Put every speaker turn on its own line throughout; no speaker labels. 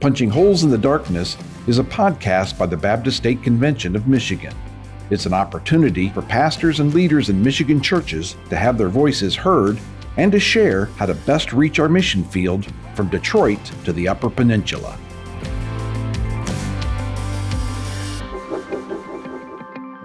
Punching Holes in the Darkness is a podcast by the Baptist State Convention of Michigan. It's an opportunity for pastors and leaders in Michigan churches to have their voices heard and to share how to best reach our mission field from Detroit to the Upper Peninsula.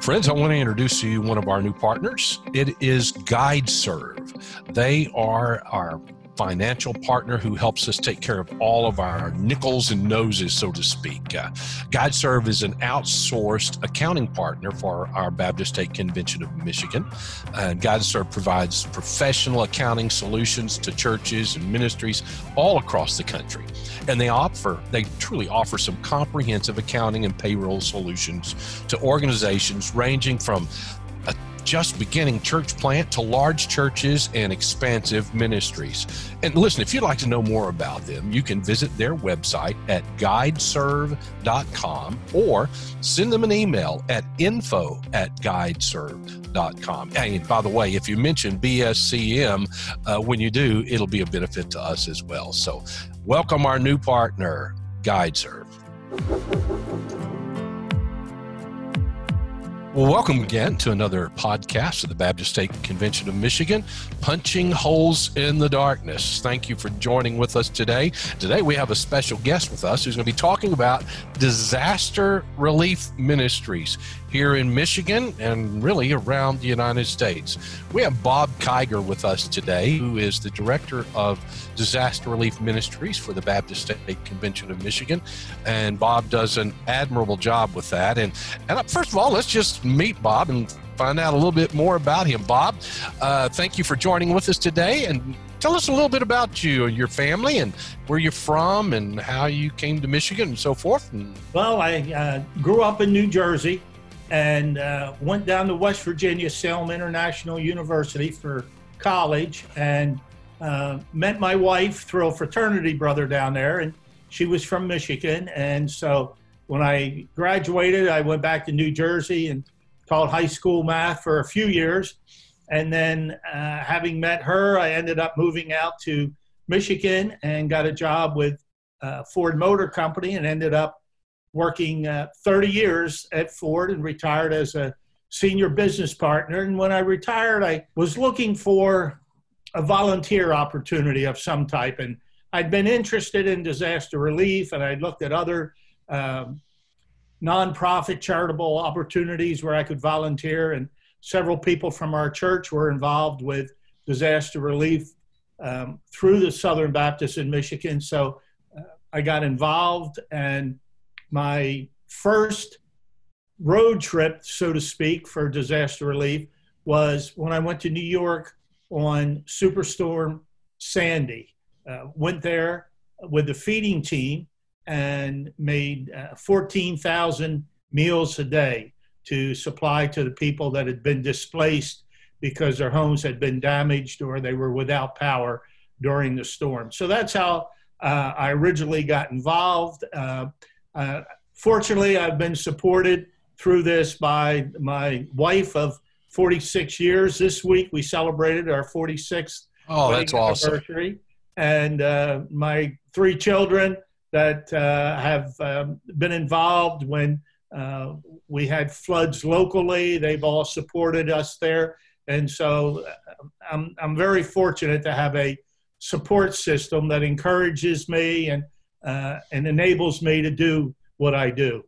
Friends, I want to introduce to you one of our new partners. It is GuideServe. They are our financial partner who helps us take care of all of our nickels and noses, so to speak. Uh, GuideServe is an outsourced accounting partner for our Baptist State Convention of Michigan. And GuideServe provides professional accounting solutions to churches and ministries all across the country. And they offer, they truly offer some comprehensive accounting and payroll solutions to organizations ranging from just beginning church plant to large churches and expansive ministries. And listen, if you'd like to know more about them, you can visit their website at guideserve.com or send them an email at info at guideserve.com. And by the way, if you mention BSCM uh, when you do, it'll be a benefit to us as well. So, welcome our new partner, GuideServe. Well, welcome again to another podcast of the Baptist State Convention of Michigan, Punching Holes in the Darkness. Thank you for joining with us today. Today, we have a special guest with us who's going to be talking about disaster relief ministries here in Michigan and really around the United States. We have Bob Kiger with us today, who is the Director of Disaster Relief Ministries for the Baptist State Convention of Michigan. And Bob does an admirable job with that. And, and first of all, let's just meet Bob and find out a little bit more about him. Bob, uh, thank you for joining with us today. And tell us a little bit about you and your family and where you're from and how you came to Michigan and so forth.
Well, I uh, grew up in New Jersey and uh, went down to West Virginia, Salem International University for college, and uh, met my wife through a fraternity brother down there, and she was from Michigan. And so when I graduated, I went back to New Jersey and taught high school math for a few years. And then, uh, having met her, I ended up moving out to Michigan and got a job with uh, Ford Motor Company and ended up working uh, 30 years at Ford and retired as a senior business partner. And when I retired, I was looking for a volunteer opportunity of some type. And I'd been interested in disaster relief and I'd looked at other um, nonprofit charitable opportunities where I could volunteer. And several people from our church were involved with disaster relief um, through the Southern Baptist in Michigan. So uh, I got involved and my first road trip, so to speak, for disaster relief was when I went to New York on Superstorm Sandy. Uh, went there with the feeding team and made uh, 14,000 meals a day to supply to the people that had been displaced because their homes had been damaged or they were without power during the storm. So that's how uh, I originally got involved. Uh, uh, fortunately, I've been supported through this by my wife of 46 years. This week we celebrated our 46th
oh, that's
anniversary, awesome. and uh, my three children that uh, have um, been involved when uh, we had floods locally. They've all supported us there, and so uh, I'm I'm very fortunate to have a support system that encourages me and uh, and enables me to do what I do.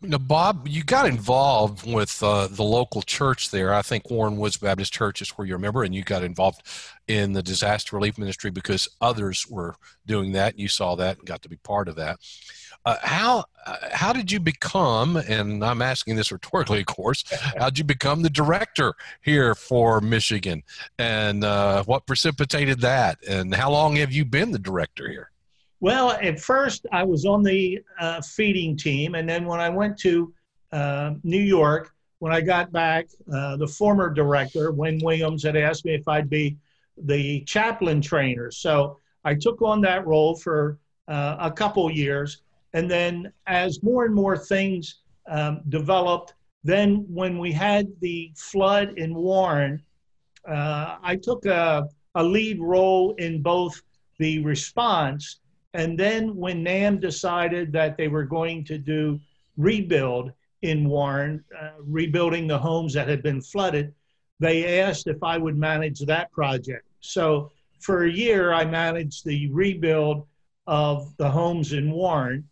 Now, Bob, you got involved with uh, the local church there. I think Warren Woods Baptist Church is where you're a member, and you got involved in the disaster relief ministry because others were doing that. And you saw that and got to be part of that. Uh, how uh, how did you become? And I'm asking this rhetorically, of course. How did you become the director here for Michigan, and uh, what precipitated that? And how long have you been the director here?
Well, at first I was on the uh, feeding team, and then when I went to uh, New York, when I got back, uh, the former director, Wayne Williams, had asked me if I'd be the chaplain trainer. So I took on that role for uh, a couple years, and then as more and more things um, developed, then when we had the flood in Warren, uh, I took a, a lead role in both the response And then when NAM decided that they were going to do rebuild in Warren, uh, rebuilding the homes that had been flooded, they asked if I would manage that project. So for a year, I managed the rebuild of the homes in Warren.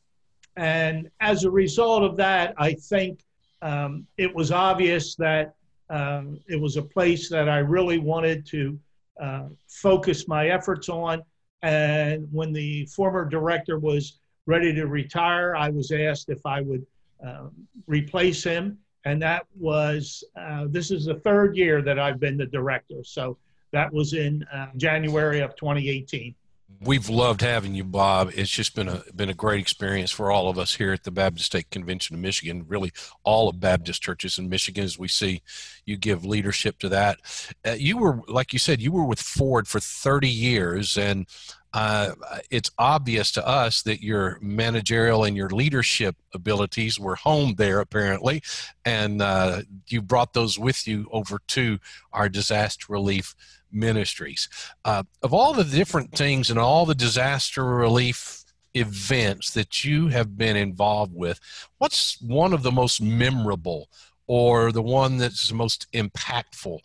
And as a result of that, I think um, it was obvious that um, it was a place that I really wanted to uh, focus my efforts on. And when the former director was ready to retire, I was asked if I would uh, replace him. And that was, uh, this is the third year that I've been the director. So that was in uh, January of 2018
we've loved having you, Bob. It's just been a been a great experience for all of us here at the Baptist State Convention of Michigan. Really, all of Baptist churches in Michigan, as we see you give leadership to that. Uh, you were, like you said, you were with Ford for 30 years, and uh, it's obvious to us that your managerial and your leadership abilities were home there, apparently, and uh, you brought those with you over to our disaster relief ministries. Uh, of all the different things and all the disaster relief events that you have been involved with, what's one of the most memorable or the one that's most impactful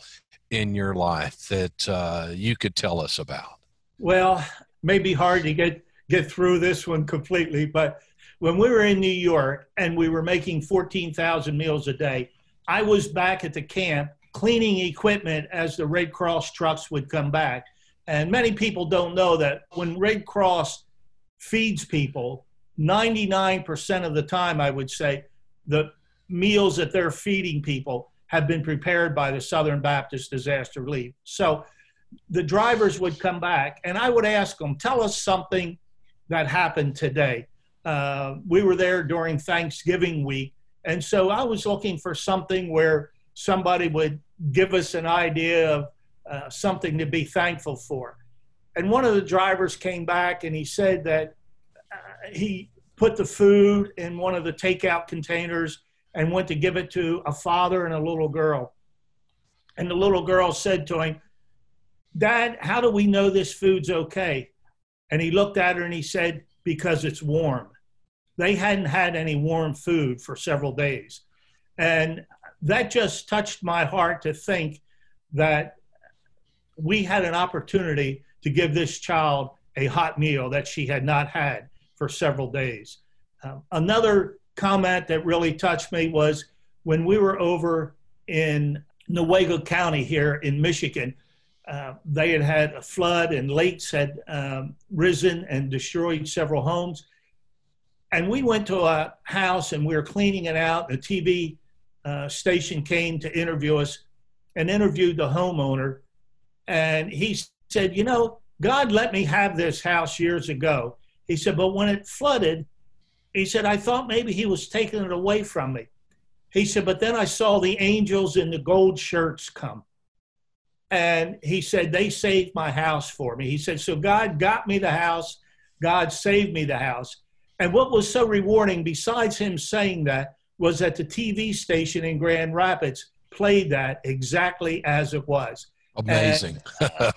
in your life that uh, you could tell us about?
Well, maybe hard to get get through this one completely, but when we were in New York and we were making 14,000 meals a day, I was back at the camp cleaning equipment as the Red Cross trucks would come back. And many people don't know that when Red Cross feeds people, 99% of the time, I would say, the meals that they're feeding people have been prepared by the Southern Baptist Disaster Relief. So the drivers would come back and I would ask them, tell us something that happened today. Uh, we were there during Thanksgiving week. And so I was looking for something where somebody would give us an idea of uh, something to be thankful for. And one of the drivers came back and he said that uh, he put the food in one of the takeout containers and went to give it to a father and a little girl. And the little girl said to him, Dad, how do we know this food's okay? And he looked at her and he said, Because it's warm. They hadn't had any warm food for several days. And that just touched my heart to think that we had an opportunity to give this child a hot meal that she had not had for several days. Uh, another comment that really touched me was when we were over in Newaygo County here in Michigan. Uh, they had had a flood and lakes had um, risen and destroyed several homes. And we went to a house and we were cleaning it out. The TV Uh, station came to interview us and interviewed the homeowner. And he said, You know, God let me have this house years ago. He said, But when it flooded, he said, I thought maybe he was taking it away from me. He said, But then I saw the angels in the gold shirts come. And he said, They saved my house for me. He said, So God got me the house. God saved me the house. And what was so rewarding, besides him saying that, was that the TV station in Grand Rapids played that exactly as it was.
Amazing.
and,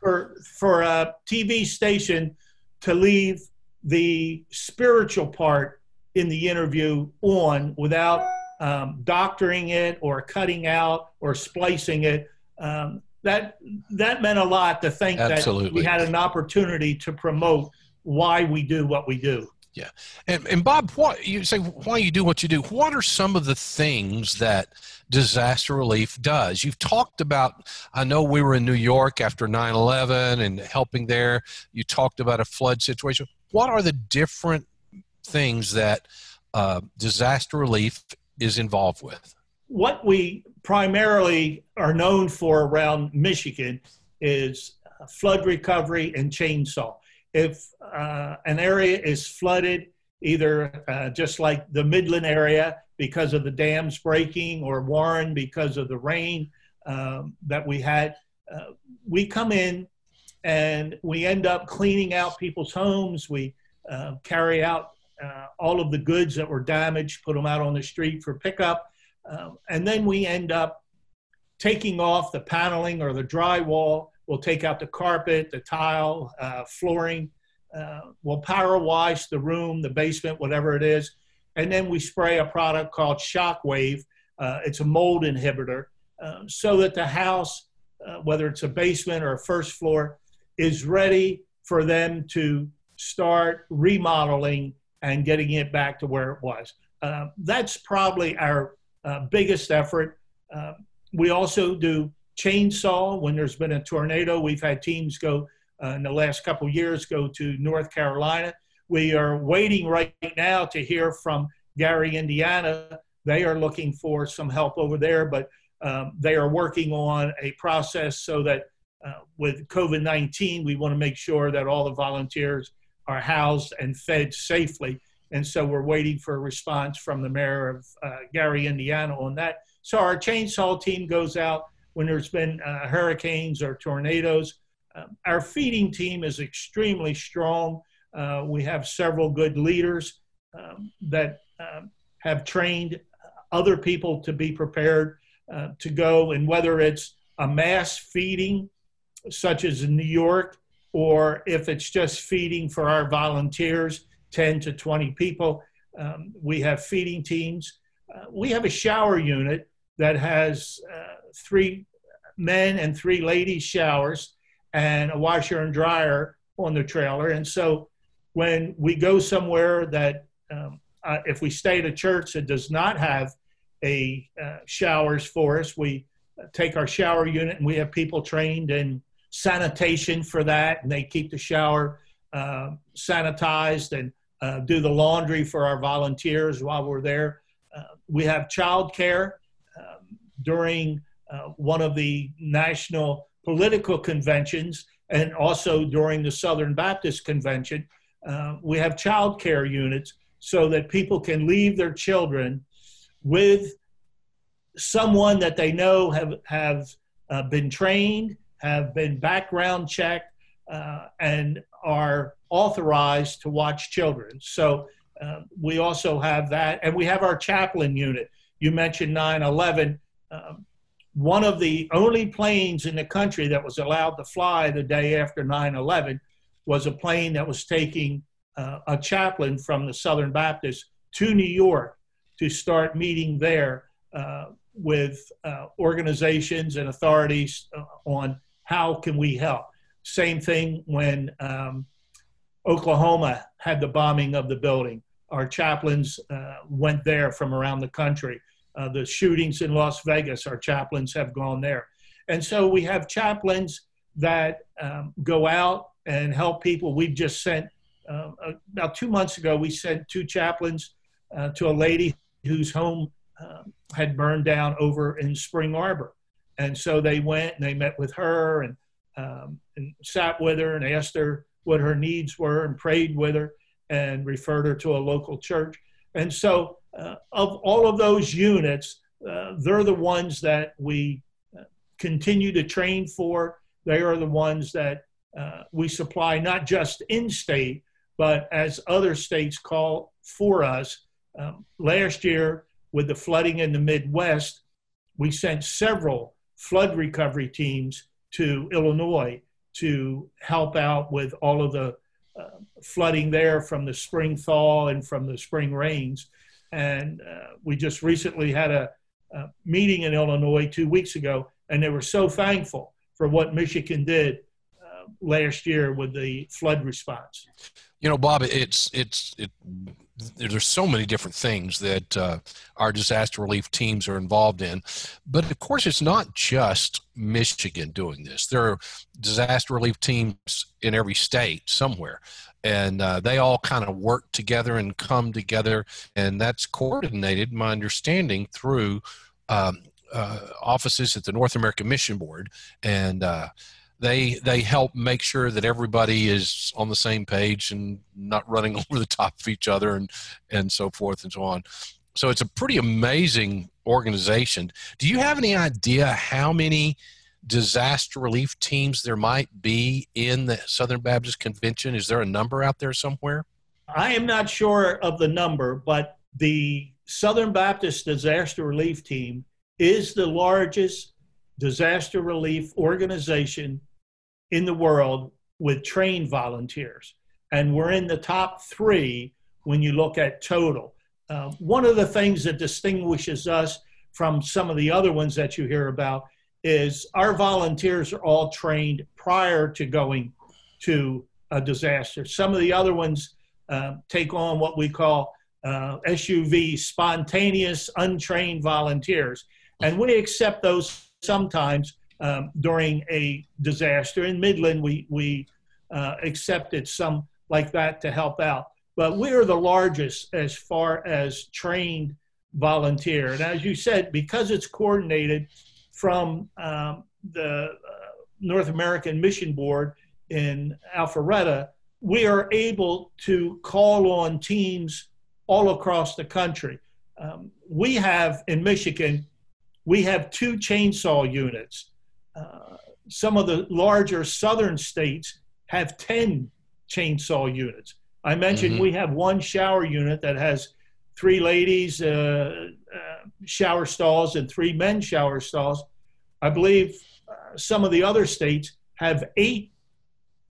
for for a TV station to leave the spiritual part in the interview on without um, doctoring it or cutting out or splicing it. Um, that that meant a lot to think
Absolutely.
that we had an opportunity to promote why we do what we do.
Yeah, and and Bob, what you say? Why you do what you do? What are some of the things that disaster relief does? You've talked about. I know we were in New York after 9/11 and helping there. You talked about a flood situation. What are the different things that uh, disaster relief is involved with?
What we primarily are known for around Michigan is flood recovery and chainsaw if uh, an area is flooded, either uh, just like the Midland area because of the dams breaking or Warren because of the rain um, that we had, uh, we come in and we end up cleaning out people's homes. We uh, carry out uh, all of the goods that were damaged, put them out on the street for pickup, um, and then we end up taking off the paneling or the drywall We'll take out the carpet, the tile, uh, flooring, uh, we'll power wash the room, the basement, whatever it is, and then we spray a product called Shockwave. Uh, it's a mold inhibitor, um, so that the house, uh, whether it's a basement or a first floor, is ready for them to start remodeling and getting it back to where it was. Uh, that's probably our uh, biggest effort. Uh, we also do chainsaw when there's been a tornado. We've had teams go uh, in the last couple years go to North Carolina. We are waiting right now to hear from Gary, Indiana. They are looking for some help over there, but um, they are working on a process so that uh, with COVID 19, we want to make sure that all the volunteers are housed and fed safely. And so we're waiting for a response from the mayor of uh, Gary, Indiana on that. So our chainsaw team goes out when there's been uh, hurricanes or tornadoes. Um, our feeding team is extremely strong. Uh, we have several good leaders um, that um, have trained other people to be prepared uh, to go, and whether it's a mass feeding, such as in New York, or if it's just feeding for our volunteers, 10 to 20 people. Um, we have feeding teams. Uh, we have a shower unit that has uh, three men and three ladies showers and a washer and dryer on the trailer. And so when we go somewhere that, um, uh, if we stay at a church that does not have a uh, showers for us, we take our shower unit and we have people trained in sanitation for that, and they keep the shower uh, sanitized and uh, do the laundry for our volunteers while we're there. Uh, we have childcare um, during uh, one of the national political conventions and also during the Southern Baptist Convention. Uh, we have childcare units so that people can leave their children with someone that they know have have uh, been trained, have been background checked, uh, and are authorized to watch children. So uh, we also have that, and we have our chaplain unit. You mentioned 9 11. Um, one of the only planes in the country that was allowed to fly the day after 9 11 was a plane that was taking uh, a chaplain from the Southern Baptist to New York to start meeting there uh, with uh, organizations and authorities uh, on how can we help. Same thing when um, Oklahoma had the bombing of the building. Our chaplains uh, went there from around the country. Uh, the shootings in Las Vegas, our chaplains have gone there. And so we have chaplains that um, go out and help people. We've just sent, uh, about two months ago, we sent two chaplains uh, to a lady whose home um, had burned down over in Spring Arbor. And so they went and they met with her and, um, and sat with her and asked her what her needs were and prayed with her and referred her to a local church. And so, uh, of all of those units, uh, they're the ones that we uh, continue to train for. They are the ones that uh, we supply not just in state, but as other states call for us. Um, last year, with the flooding in the Midwest, we sent several flood recovery teams to Illinois to help out with all of the uh, flooding there from the spring thaw and from the spring rains. And uh, we just recently had a, a, meeting in Illinois two weeks ago, and they were so thankful for what Michigan did uh, last year with the flood response.
You know, Bob, it's it's it there's so many different things that uh, our disaster relief teams are involved in. But of course, it's not just Michigan doing this. There are disaster relief teams in every state somewhere. And uh, they all kind of work together and come together. And that's coordinated, my understanding, through um, uh, offices at the North American Mission Board. And uh, they they help make sure that everybody is on the same page and not running over the top of each other and and so forth and so on so it's a pretty amazing organization do you have any idea how many disaster relief teams there might be in the southern baptist convention is there a number out there somewhere
i am not sure of the number but the southern baptist disaster relief team is the largest disaster relief organization in the world with trained volunteers. and we're in the top three when you look at total. Uh, one of the things that distinguishes us from some of the other ones that you hear about is our volunteers are all trained prior to going to a disaster. Some of the other ones uh, take on what we call uh, SUV, spontaneous, untrained volunteers. And we accept those sometimes um, during a disaster. In Midland, we, we uh, accepted some like that to help out. But we are the largest as far as trained volunteer. And as you said, because it's coordinated from um, the uh, North American Mission Board in Alpharetta, we are able to call on teams all across the country. Um, we have in Michigan, we have two chainsaw units. Uh, some of the larger southern states have 10 chainsaw units. I mentioned mm-hmm. we have one shower unit that has three ladies uh, uh, shower stalls and three men shower stalls. I believe uh, some of the other states have eight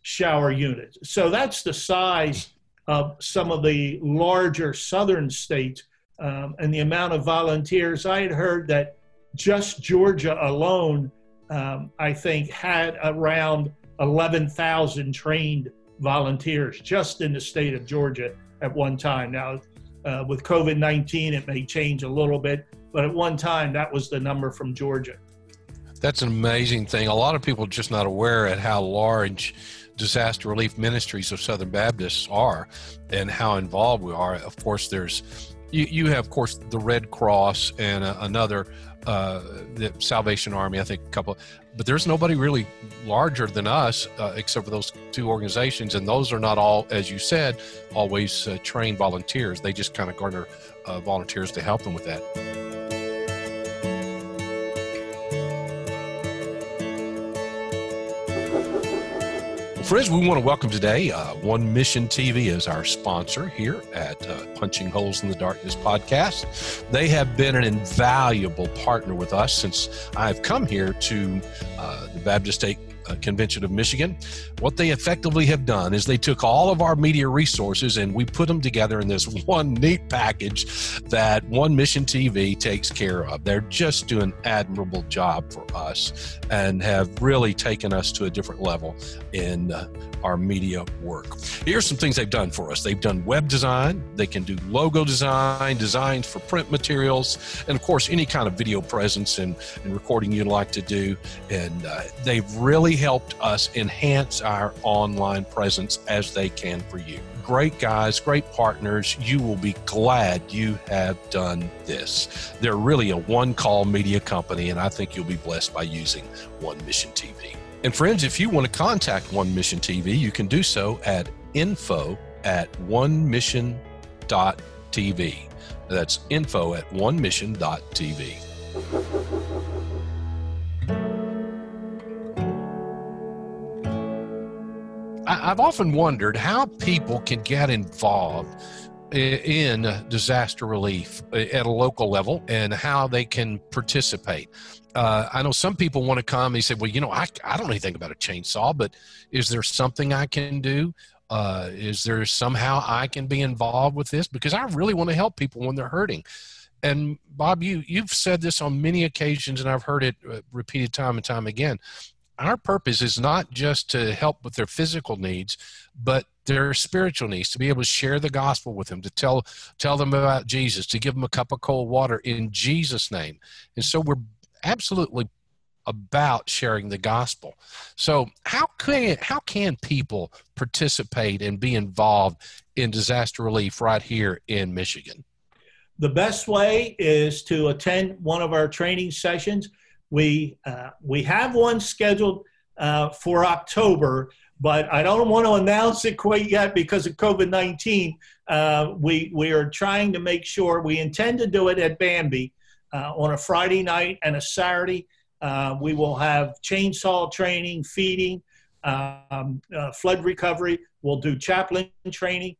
shower units. So that's the size of some of the larger southern states um, and the amount of volunteers. I had heard that just Georgia alone, um, I think, had around 11,000 trained volunteers just in the state of Georgia at one time. Now, uh, with COVID 19, it may change a little bit, but at one time, that was the number from Georgia.
That's an amazing thing. A lot of people are just not aware at how large disaster relief ministries of Southern Baptists are and how involved we are. Of course, there's you, you have, of course, the Red Cross and uh, another, uh, the Salvation Army, I think a couple, but there's nobody really larger than us uh, except for those two organizations. And those are not all, as you said, always uh, trained volunteers. They just kind of garner uh, volunteers to help them with that. Friends, we want to welcome today uh, One Mission TV as our sponsor here at uh, Punching Holes in the Darkness podcast. They have been an invaluable partner with us since I've come here to uh, the Baptist State Convention of Michigan. What they effectively have done is they took all of our media resources and we put them together in this one neat package that One Mission TV takes care of. They're just doing an admirable job for us and have really taken us to a different level in uh, our media work. Here's some things they've done for us. They've done web design, they can do logo design, designs for print materials, and of course, any kind of video presence and, and recording you'd like to do. And uh, they've really helped us enhance our online presence as they can for you. Great guys, great partners. You will be glad you have done this. They're really a one call media company, and I think you'll be blessed by using One Mission TV. And friends, if you want to contact One Mission TV, you can do so at info at onemission.tv. That's info at onemission.tv. I've often wondered how people can get involved in disaster relief at a local level and how they can participate. Uh, I know some people want to come. They say, "Well, you know, I, I don't anything about a chainsaw, but is there something I can do? Uh, is there somehow I can be involved with this? Because I really want to help people when they're hurting." And Bob, you you've said this on many occasions, and I've heard it uh, repeated time and time again our purpose is not just to help with their physical needs, but their spiritual needs to be able to share the gospel with them to tell tell them about jesus to give them a cup of cold water in jesus name. And so we're absolutely about sharing the gospel. So how can how can people participate and be involved in disaster relief right here in michigan?
The best way is to attend one of our training sessions we, uh, we have one scheduled uh, for October, but I don't want to announce it quite yet because of COVID 19. Uh, we, we are trying to make sure we intend to do it at Bambi uh, on a Friday night and a Saturday. Uh, we will have chainsaw training, feeding, um, uh, flood recovery. We'll do chaplain training.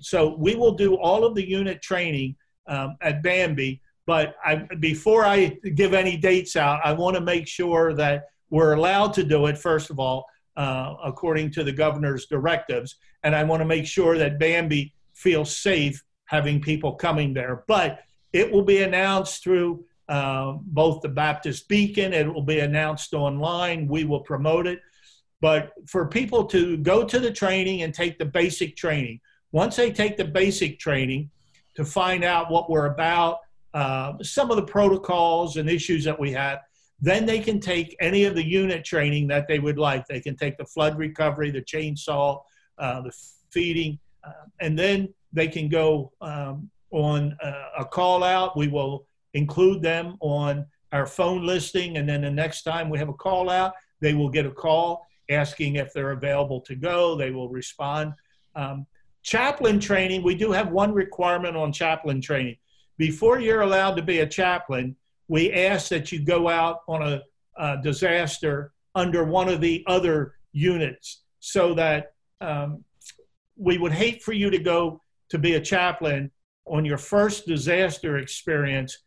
so we will do all of the unit training um, at Bambi but I, before I give any dates out, I want to make sure that we're allowed to do it, first of all. uh, according to the governor's directives. And I want to make sure that Bambi feels safe having people coming there. But it will be announced through uh, both the Baptist Beacon, it will be announced online. We will promote it. But for people to go to the training and take the basic training, once they take the basic training to find out what we're about, uh, some of the protocols and issues that we have, then they can take any of the unit training that they would like. They can take the flood recovery, the chainsaw, uh, the feeding, uh, and then they can go um, on uh, a call out. We will include them on our phone listing, and then the next time we have a call out, they will get a call asking if they're available to go. They will respond. Um, chaplain training, we do have one requirement on chaplain training. Before you're allowed to be a chaplain, we ask that you go out on a, a disaster under one of the other units so that um, we would hate for you to go to be a chaplain on your first disaster experience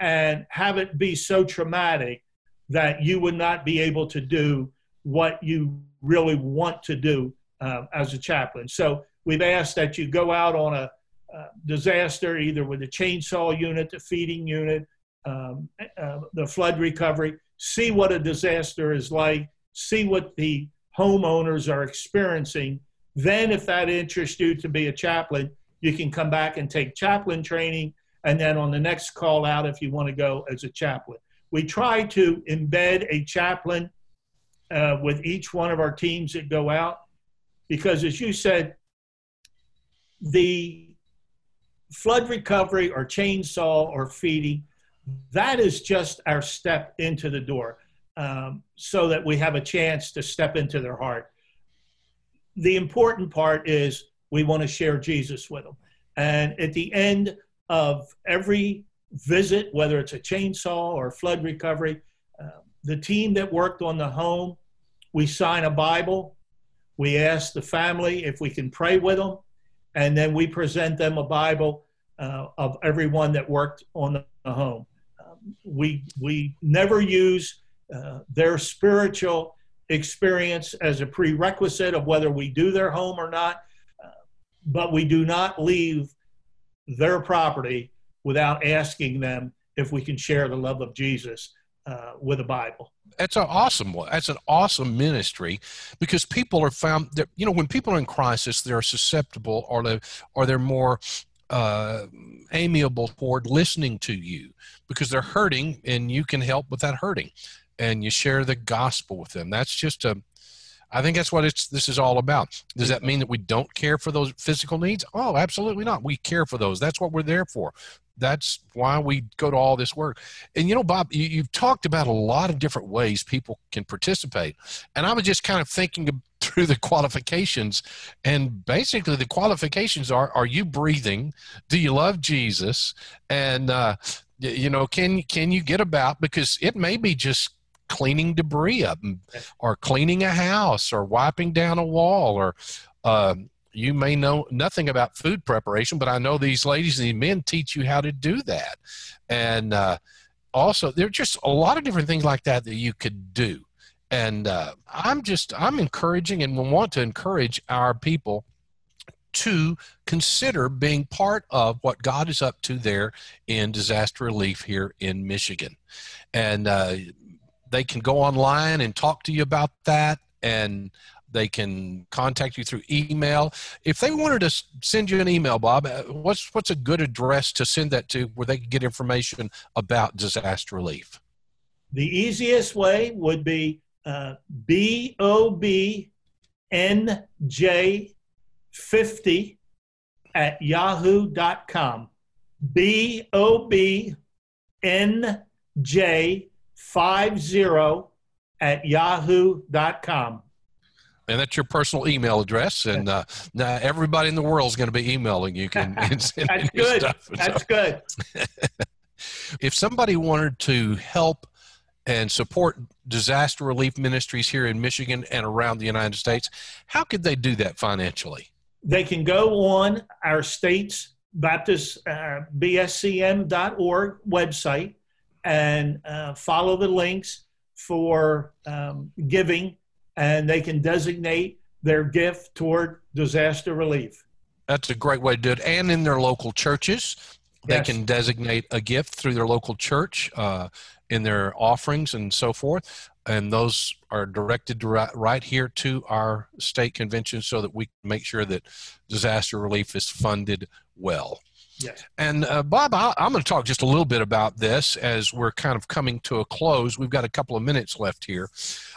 and have it be so traumatic that you would not be able to do what you really want to do uh, as a chaplain. So we've asked that you go out on a uh, disaster, either with the chainsaw unit, the feeding unit, um, uh, the flood recovery, see what a disaster is like, see what the homeowners are experiencing. Then, if that interests you to be a chaplain, you can come back and take chaplain training. And then on the next call out, if you want to go as a chaplain, we try to embed a chaplain uh, with each one of our teams that go out because, as you said, the flood recovery or chainsaw or feeding that is just our step into the door um, so that we have a chance to step into their heart. The important part is we want to share Jesus with them. And at the end of every visit, whether it's a chainsaw or flood recovery, uh, the team that worked on the home, we sign a Bible. We ask the family if we can pray with them. And then we present them a Bible uh, of everyone that worked on the home. We we never use uh, their spiritual experience as a prerequisite of whether we do their home or not, uh, but we do not leave their property without asking them if we can share the love of Jesus uh, with the Bible.
That's an awesome one. That's an awesome ministry because people are found that you know when people are in crisis, they're susceptible or they or they're more uh, amiable toward listening to you because they're hurting and you can help with that hurting and you share the gospel with them. That's just a i think that's what it's this is all about. Does that mean that we don't care for those physical needs? Oh absolutely not. We care for those. That's what we're there for that's why we go to all this work. And you know bob you, have talked about a lot of different ways people can participate. And i was just kind of thinking through the qualifications. And basically the qualifications are are you breathing? Do you love jesus? And uh, you know can can you get about because it may be just cleaning debris up or cleaning a house or wiping down a wall or uh, you may know nothing about food preparation but i know these ladies and these men teach you how to do that. And uh, also there are just a lot of different things like that that you could do. And uh, i'm just i'm encouraging and want to encourage our people to consider being part of what god is up to there in disaster relief here in michigan. And uh, they can go online and talk to you about that. And they can contact you through email if they wanted to send you an email bob uh, what's what's a good address to send that to where they can get information about disaster relief
the easiest way would be uh, B O B N J 50 at yahoo.com. B O B N J 50 at yahoo.com.
And that's your personal email address, and uh, now everybody in the world is going to be emailing you. Can
that's good. That's good.
if somebody wanted to help and support disaster relief ministries here in Michigan and around the United States, how could they do that financially?
They can go on our state's Baptist uh, BSCM.org website and uh, follow the links for um, giving and they can designate their gift toward disaster relief.
That's a great way to do it. And in their local churches, they
Yes.
can designate a gift through their local church uh, in their offerings and so forth. And those are directed right, right here to our state convention so that we can make sure that disaster relief is funded well.
Yes.
And uh, Bob, I, I'm going to talk just a little bit about this as we're kind of coming to a close. We've got a couple of minutes left here.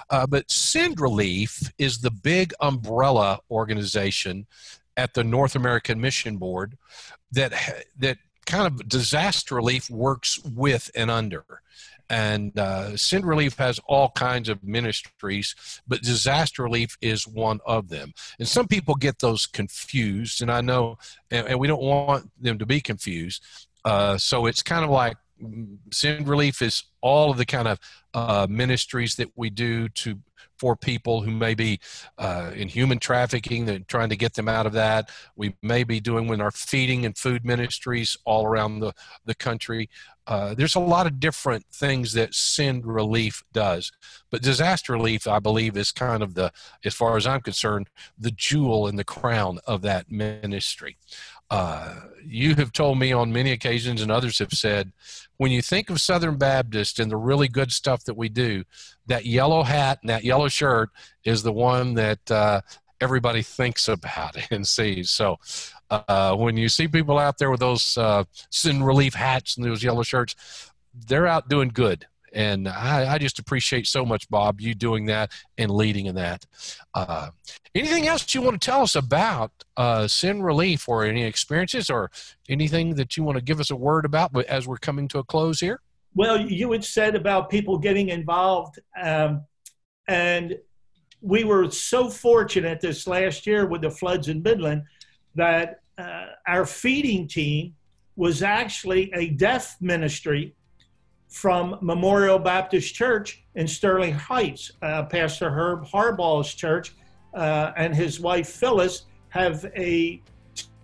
Uh, but Send Relief is the big umbrella organization at the North American Mission Board that that kind of disaster relief works with and under. And uh, Send Relief has all kinds of ministries, but disaster relief is one of them. And some people get those confused, and I know, and, and we don't want them to be confused. Uh, so it's kind of like Send Relief is all of the kind of uh, ministries that we do to for people who may be uh, in human trafficking and trying to get them out of that. We may be doing with our feeding and food ministries all around the, the country. Uh, there's a lot of different things that Send Relief does, but disaster relief, I believe, is kind of the, as far as I'm concerned, the jewel in the crown of that ministry. Uh, you have told me on many occasions, and others have said, when you think of Southern Baptist and the really good stuff that we do, that yellow hat and that yellow shirt is the one that uh, everybody thinks about and sees. So uh, when you see people out there with those uh, Send Relief hats and those yellow shirts, they're out doing good. And I, I just appreciate so much, Bob, you doing that and leading in that. Uh, anything else you want to tell us about uh, Send Relief or any experiences or anything that you want to give us a word about as we're coming to a close here?
Well, you had said about people getting involved, um, and we were so fortunate this last year with the floods in Midland that uh, our feeding team was actually a deaf ministry from Memorial Baptist Church in Sterling Heights. Uh, Pastor Herb Harbaugh's church uh, and his wife Phyllis have a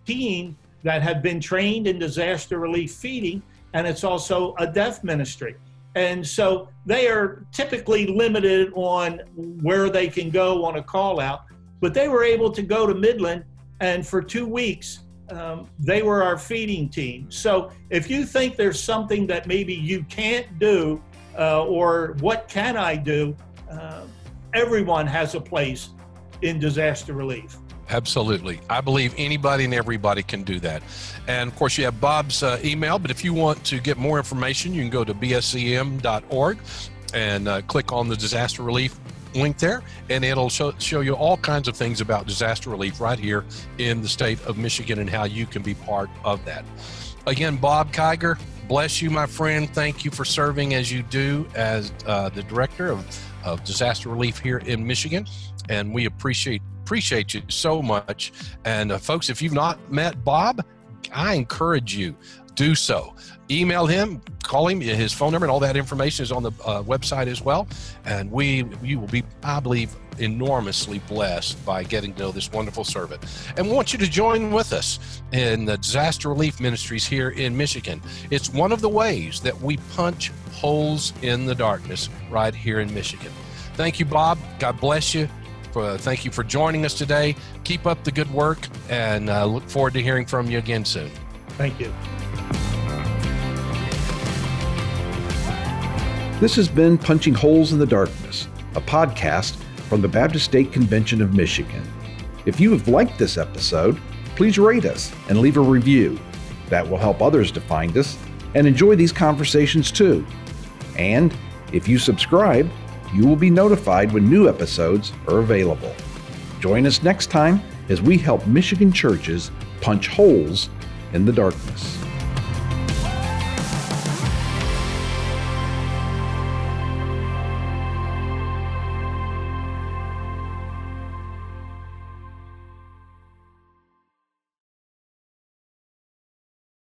team that have been trained in disaster relief feeding, and it's also a deaf ministry. And so they are typically limited on where they can go on a call out, but they were able to go to Midland, and for two weeks, um, they were our feeding team. So if you think there's something that maybe you can't do, uh, or what can I do, uh, everyone has a place in disaster relief.
Absolutely. I believe anybody and everybody can do that. And of course, you have Bob's uh, email, but if you want to get more information, you can go to bscm.org and uh, click on the disaster relief link there, and it'll show, show you all kinds of things about disaster relief right here in the state of Michigan and how you can be part of that. Again, Bob Kiger, bless you, my friend. Thank you for serving as you do as uh, the director of, of disaster relief here in Michigan, and we appreciate appreciate you so much. And uh, folks, if you've not met Bob, I encourage you do so. Email him, call him. His phone number and all that information is on the uh, website as well. And we, you will be, I believe, enormously blessed by getting to know this wonderful servant. And we want you to join with us in the disaster relief ministries here in Michigan. It's one of the ways that we punch holes in the darkness right here in Michigan. Thank you, Bob. God bless you. For, thank you for joining us today. Keep up the good work and uh, look forward to hearing from you again soon.
Thank you.
This has been Punching Holes in the Darkness, a podcast from the Baptist State Convention of Michigan. If you have liked this episode, please rate us and leave a review. That will help others to find us and enjoy these conversations too. And if you subscribe, you will be notified when new episodes are available. Join us next time as we help Michigan churches punch holes in the darkness.